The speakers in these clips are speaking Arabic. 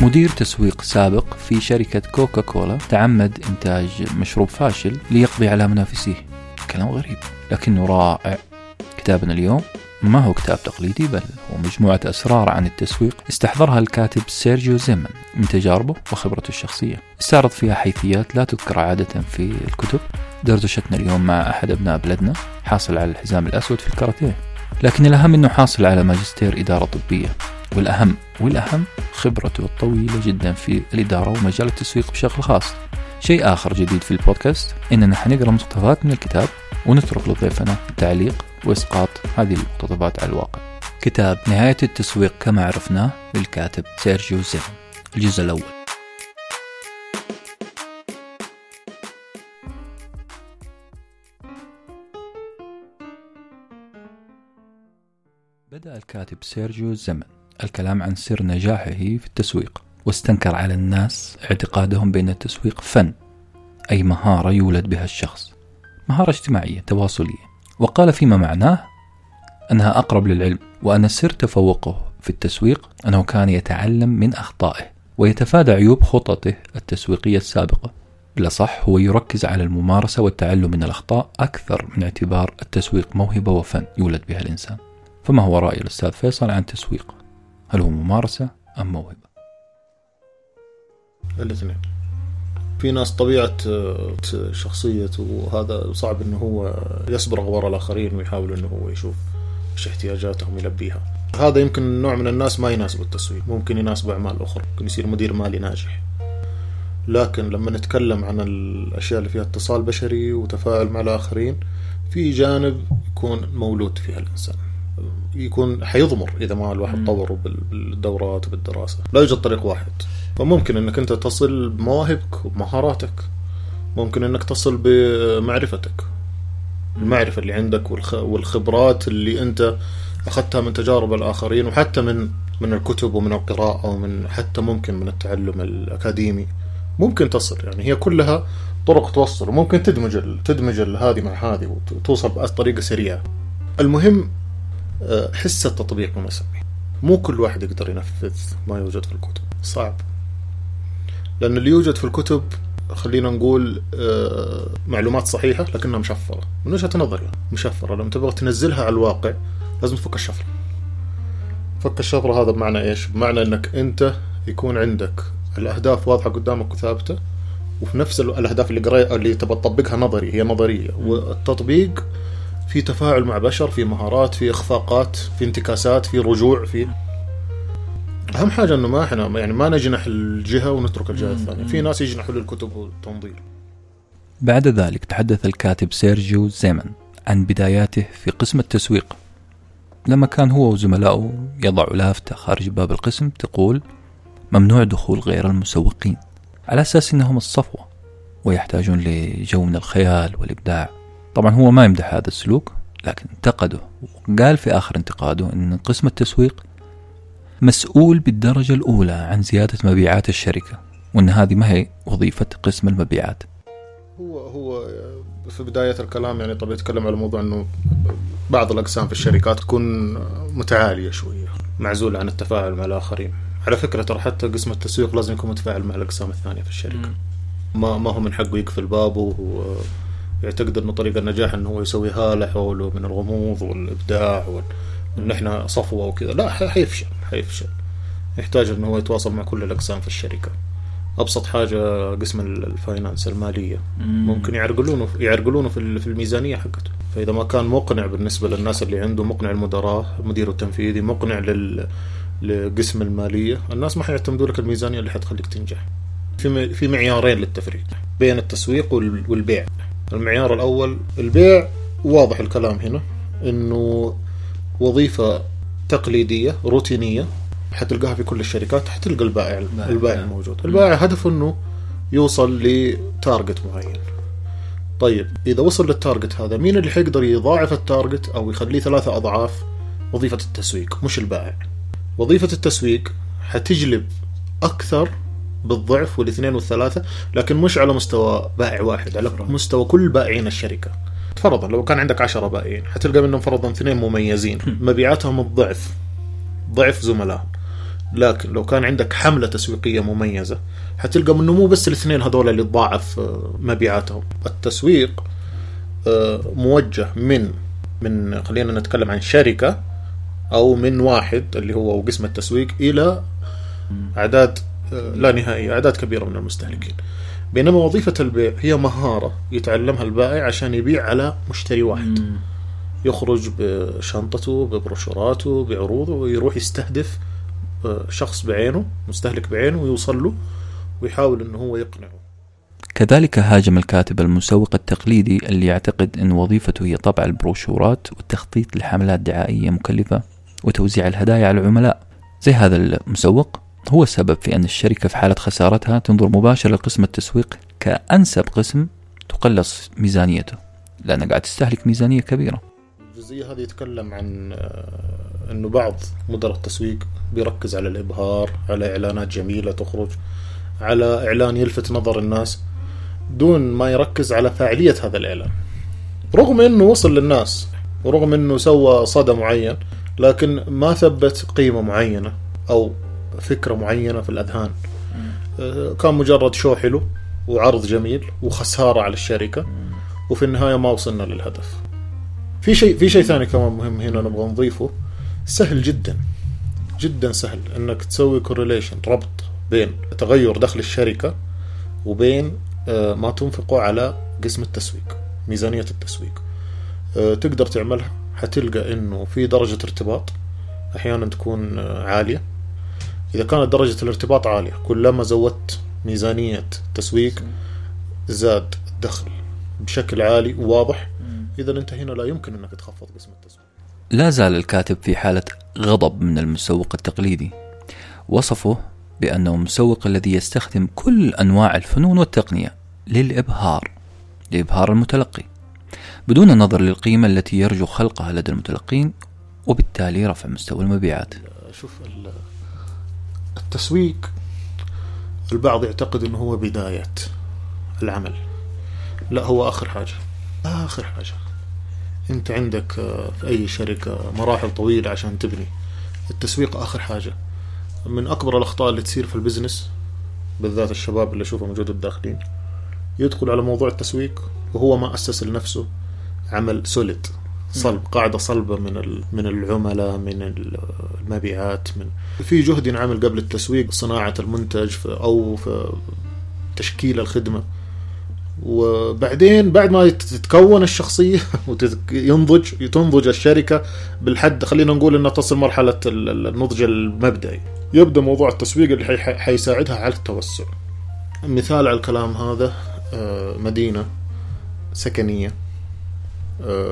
مدير تسويق سابق في شركة كوكا كولا تعمد إنتاج مشروب فاشل ليقضي على منافسيه. كلام غريب لكنه رائع. كتابنا اليوم ما هو كتاب تقليدي؟ بل هو مجموعة أسرار عن التسويق استحضرها الكاتب سيرجيو زيمن من تجاربه وخبرته الشخصية. استعرض فيها حيثيات لا تذكر عادة في الكتب. دردشتنا اليوم مع أحد أبناء بلدنا حاصل على الحزام الأسود في الكاراتيه. لكن الأهم أنه حاصل على ماجستير إدارة طبية. والأهم والأهم خبرته الطويلة جدا في الإدارة ومجال التسويق بشكل خاص. شيء آخر جديد في البودكاست إننا حنقرأ مقتطفات من الكتاب ونترك لضيفنا التعليق وإسقاط هذه المقتطفات على الواقع. كتاب نهاية التسويق كما عرفناه للكاتب سيرجيو زيفن الجزء الأول. بدأ الكاتب سيرجيو زمن. الكلام عن سر نجاحه في التسويق واستنكر على الناس اعتقادهم بأن التسويق فن أي مهارة يولد بها الشخص. مهارة اجتماعية تواصلية. وقال فيما معناه أنها أقرب للعلم وأن سر تفوقه في التسويق أنه كان يتعلم من أخطائه ويتفادى عيوب خططه التسويقية السابقة. بالأصح هو يركز على الممارسة والتعلم من الأخطاء أكثر من اعتبار التسويق موهبة وفن يولد بها الإنسان. فما هو رأي الأستاذ فيصل عن التسويق؟ هل هو ممارسة أم موهبة؟ الاثنين. في ناس طبيعة آه، شخصيته وهذا صعب إنه هو يسبرغ وراء الآخرين ويحاول إنه هو يشوف إيش احتياجاتهم يلبيها هذا يمكن نوع من الناس ما يناسب التسويق ممكن يناسب أعمال أخرى. ممكن يصير مدير مالي ناجح. لكن لما نتكلم عن الأشياء اللي فيها اتصال بشري وتفاعل مع الآخرين في جانب يكون مولود فيها الإنسان. يكون حيضمر إذا ما الواحد طوره بالدورات وبالدراسة. لا يوجد طريق واحد. فممكن إنك أنت تصل بمواهبك وبمهاراتك. ممكن إنك تصل بمعرفتك. المعرفة اللي عندك والخبرات اللي أنت أخذتها من تجارب الآخرين وحتى من من الكتب ومن القراءة ومن حتى ممكن من التعلم الأكاديمي. ممكن تصل. يعني هي كلها طرق توصل. وممكن تدمج تدمج هذه مع هذه وتوصل بطريقة سريعة. المهم حس التطبيق نسميه مو كل واحد يقدر ينفذ ما يوجد في الكتب. صعب. لأن اللي يوجد في الكتب خلينا نقول آه، معلومات صحيحة لكنها مشفرة. من وجهة نظري مشفرة. لما تبغى تنزلها على الواقع لازم تفك الشفرة. فك الشفرة هذا بمعنى إيش؟ بمعنى إنك أنت يكون عندك الأهداف واضحة قدامك وثابتة وفي نفس الأهداف اللي قريت اللي تبغى تطبقها نظري هي نظرية. والتطبيق في تفاعل مع بشر في مهارات في إخفاقات في انتكاسات في رجوع في أهم حاجة إنه ما إحنا يعني ما نجنح الجهة ونترك الجهة الثانية. في ناس يجنحوا للكتب والتنظير بعد ذلك تحدث الكاتب سيرجيو زيمن عن بداياته في قسم التسويق. لما كان هو وزملائه يضعوا لافتة خارج باب القسم تقول ممنوع دخول غير المسوقين. على أساس أنهم الصفوة ويحتاجون لجو من الخيال والإبداع. طبعا هو ما يمدح هذا السلوك لكن انتقده. وقال في آخر انتقاده أن قسم التسويق مسؤول بالدرجة الأولى عن زيادة مبيعات الشركة وأن هذه ما هي وظيفة قسم المبيعات. هو هو في بداية الكلام يعني طبعا يتكلم على موضوع أنه بعض الأقسام في الشركات تكون متعالية شوية معزولة عن التفاعل مع الآخرين. على فكرة ترى حتى قسم التسويق لازم يكون متفاعل مع الأقسام الثانية في الشركة. ما ما هو من حقه يقفل بابه ويعتقد أنه طريق النجاح أنه هو يسوي هالة حوله من الغموض والإبداع وال... إن إحنا صفوة وكذا. لا حيفشل حيفشل. يحتاج إنه هو يتواصل مع كل الأقسام في الشركة. أبسط حاجة قسم الفاينانس المالية. ممكن يعرقلونه يعرقلونه في الميزانية حقته. فإذا ما كان مقنع بالنسبة للناس اللي عنده مقنع المدراء المدير التنفيذي مقنع لل لقسم المالية الناس ما حيعتمدوا لك الميزانية اللي حتخليك تنجح. في في معيارين للتفريق بين التسويق والبيع. المعيار الأول. البيع واضح الكلام هنا إنه وظيفة تقليدية روتينية حتلقاها في كل الشركات حتلقى البائع البائع موجود. البائع هدفه إنه يوصل ل target معين. طيب إذا وصل لل target هذا مين اللي حيقدر يضاعف ال target أو يخليه ثلاثة أضعاف؟ وظيفة التسويق مش البائع. وظيفة التسويق حتجلب أكثر بالضعف والاثنين والثلاثة لكن مش على مستوى بائع واحد على مستوى كل بائعين الشركة. فرضا لو كان عندك عشرة بائعين حتلقى منهم فرضا اثنين مميزين. مبيعاتهم الضعف ضعف زملائهم لكن لو كان عندك حملة تسويقية مميزة حتلقى انه مو بس الاثنين هذول اللي تضاعف آه، مبيعاتهم. التسويق آه، موجه من من خلينا نتكلم عن شركة أو من واحد اللي هو قسم التسويق إلى أعداد لا نهائية أعداد كبيرة من المستهلكين. بينما وظيفة البيع هي مهارة يتعلمها البائع عشان يبيع على مشتري واحد. يخرج بشنطته ببروشوراته بعروضه ويروح يستهدف آه، شخص بعينه مستهلك بعينه ويوصل له ويحاول إنه هو يقنعه. كذلك هاجم الكاتب المسوق التقليدي اللي يعتقد أن وظيفته هي طبع البروشورات والتخطيط لحملات دعائية مكلفة وتوزيع الهدايا على العملاء زي هذا المسوق. هو السبب في أن الشركة في حالة خسارتها تنظر مباشرة لقسم التسويق كأنسب قسم تقلص ميزانيته. لأنها قاعد تستهلك ميزانية كبيرة. الجزئية هذه يتكلم عن آه، إنه بعض مدراء التسويق بيركز على الإبهار على إعلانات جميلة تخرج على إعلان يلفت نظر الناس دون ما يركز على فاعلية هذا الإعلان. رغم إنه وصل للناس ورغم إنه سوى صدى معين لكن ما ثبت قيمة معينة أو فكرة معينة في الأذهان. آه، كان مجرد شو حلو وعرض جميل وخسارة على الشركة وفي النهاية ما وصلنا للهدف. في شيء في شيء ثاني كمان مهم هنا نبغى نضيفه. سهل جدا. جدا سهل. إنك تسوي كورليشن ربط بين تغير دخل الشركة وبين آه، ما تنفقه على قسم التسويق ميزانية التسويق. آه، تقدر تعملها. حتلقى إنه في درجة ارتباط أحيانا تكون عالية. إذا كانت درجة الارتباط عالية كلما زودت ميزانية تسويق زاد الدخل بشكل عالي وواضح إذا أنت هنا لا يمكن أنك تخفض قسم التسويق. لا زال الكاتب في حالة غضب من المسوق التقليدي. وصفه بأنه المسوق الذي يستخدم كل أنواع الفنون والتقنية للإبهار لإبهار المتلقي بدون النظر للقيمة التي يرجو خلقها لدى المتلقين وبالتالي رفع مستوى المبيعات. شوف ال- التسويق البعض يعتقد إنه هو بداية العمل. لا هو آخر حاجة. آخر حاجة. أنت عندك آه، في أي شركة مراحل طويلة عشان تبني. التسويق آخر حاجة. من أكبر الأخطاء اللي تصير في البزنس بالذات الشباب اللي أشوفهم موجود الداخلين يدخل على موضوع التسويق وهو ما أسس لنفسه عمل سوليد صلب قاعدة صلبة من من العملاء من ال- المبيعات من في جهد ينعمل قبل التسويق صناعة المنتج في أو في تشكيل الخدمة. وبعدين بعد ما تتكون الشخصية وينضج تنضج الشركة بالحد خلينا نقول إنها تصل ال- النضج المبدئي. يبدأ موضوع التسويق اللي حي- حيساعدها على التوسع. مثال على الكلام هذا آه، مدينة سكنية. آه،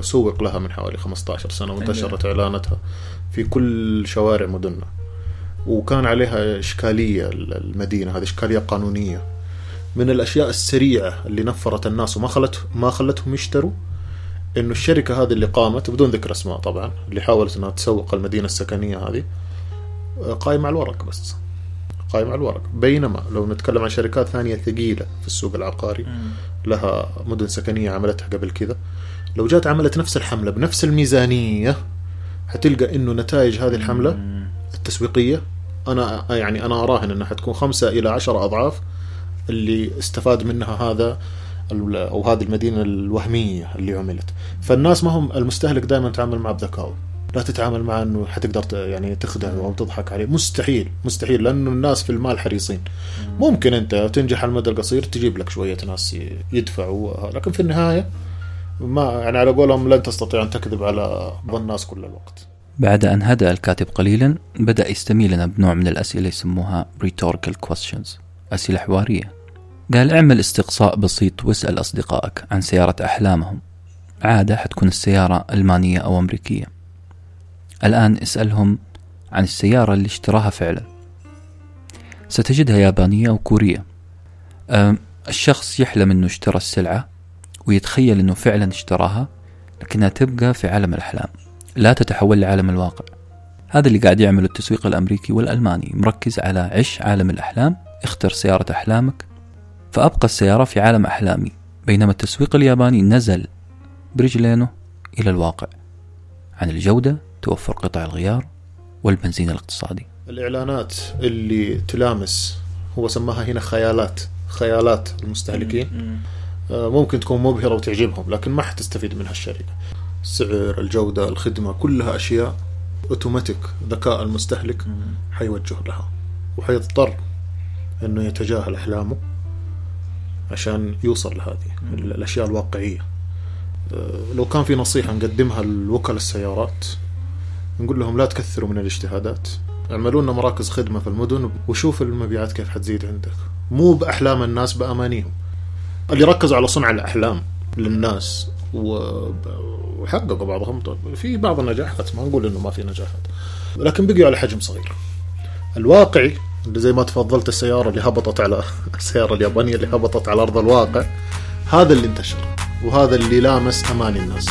سوق لها من حوالي 15 سنة وانتشرت إعلاناتها في كل شوارع مدننا وكان عليها إشكالية المدينة هذه إشكالية قانونية. من الأشياء السريعة اللي نفرت الناس وما خلت ما خلتهم يشتروا إنه الشركة هذه اللي قامت بدون ذكر أسماء طبعا اللي حاولت إنها تسوق المدينة السكنية هذه آه، قايمة على الورق بس. قايمة على الورق. بينما لو نتكلم عن شركات ثانية ثقيلة في السوق العقاري لها مدن سكنية عملتها قبل كذا لو جات عملت نفس الحملة بنفس الميزانية حتلقى إنه نتائج هذه الحملة التسويقية أنا يعني أنا أراهن إنها حتكون خمسة إلى عشرة أضعاف اللي استفاد منها هذا أو هذه المدينة الوهمية اللي عملت. فالناس ما هم المستهلك دائما يتعامل معه بذكاء. لا تتعامل معه إنه حتقدر يعني تخدعه أو تضحك عليه. مستحيل مستحيل لأنه الناس في المال حريصين. ممكن أنت تنجح على المدى القصير تجيب لك شوية ناس يدفعوا لكن في النهاية ما يعني على قولهم لن تستطيع أن تكذب على الناس كل الوقت. بعد أن هدأ الكاتب قليلا بدأ يستميلنا بنوع من الأسئلة يسموها rhetorical questions أسئلة حوارية. قال اعمل استقصاء بسيط واسأل أصدقائك عن سيارة أحلامهم. عادة حتكون السيارة ألمانية أو أمريكية. الآن اسألهم عن السيارة اللي اشتراها فعلا. ستجدها يابانية أو كورية. أم، الشخص يحلم أنه اشترى السلعة ويتخيل أنه فعلا اشتراها لكنها تبقى في عالم الأحلام. لا تتحول لعالم الواقع. هذا اللي قاعد يعمله التسويق الأمريكي والألماني. مركز على عش عالم الأحلام اختر سيارة أحلامك. فأبقى السيارة في عالم أحلامي بينما التسويق الياباني نزل برجلينه إلى الواقع. عن الجودة توفر قطع الغيار والبنزين الاقتصادي. الإعلانات اللي تلامس هو سماها هنا خيالات خيالات المستهلكين. ممكن تكون مبهرة وتعجبهم لكن ما حتستفيد منها الشركة السعر الجودة الخدمة كلها أشياء أوتوماتيك ذكاء المستهلك حيوجه لها. وحيضطر إنه يتجاهل أحلامه عشان يوصل لهذه الأشياء الواقعية. آه، لو كان في نصيحة نقدمها لوكلاء السيارات نقول لهم لا تكثروا من الاجتهادات. اعملوا لنا مراكز خدمة في المدن وشوف المبيعات كيف حتزيد عندك. مو بأحلام الناس بأمانيهم. اللي ركزوا على صنع الأحلام للناس وحققوا بعضهم. طيب في بعض النجاحات ما نقول إنه ما في نجاحات لكن بقيوا على حجم صغير. الواقعي اللي زي ما تفضلت السيارة اللي هبطت على السيارة اليابانية اللي هبطت على أرض الواقع هذا اللي انتشر وهذا اللي لامس أماني الناس.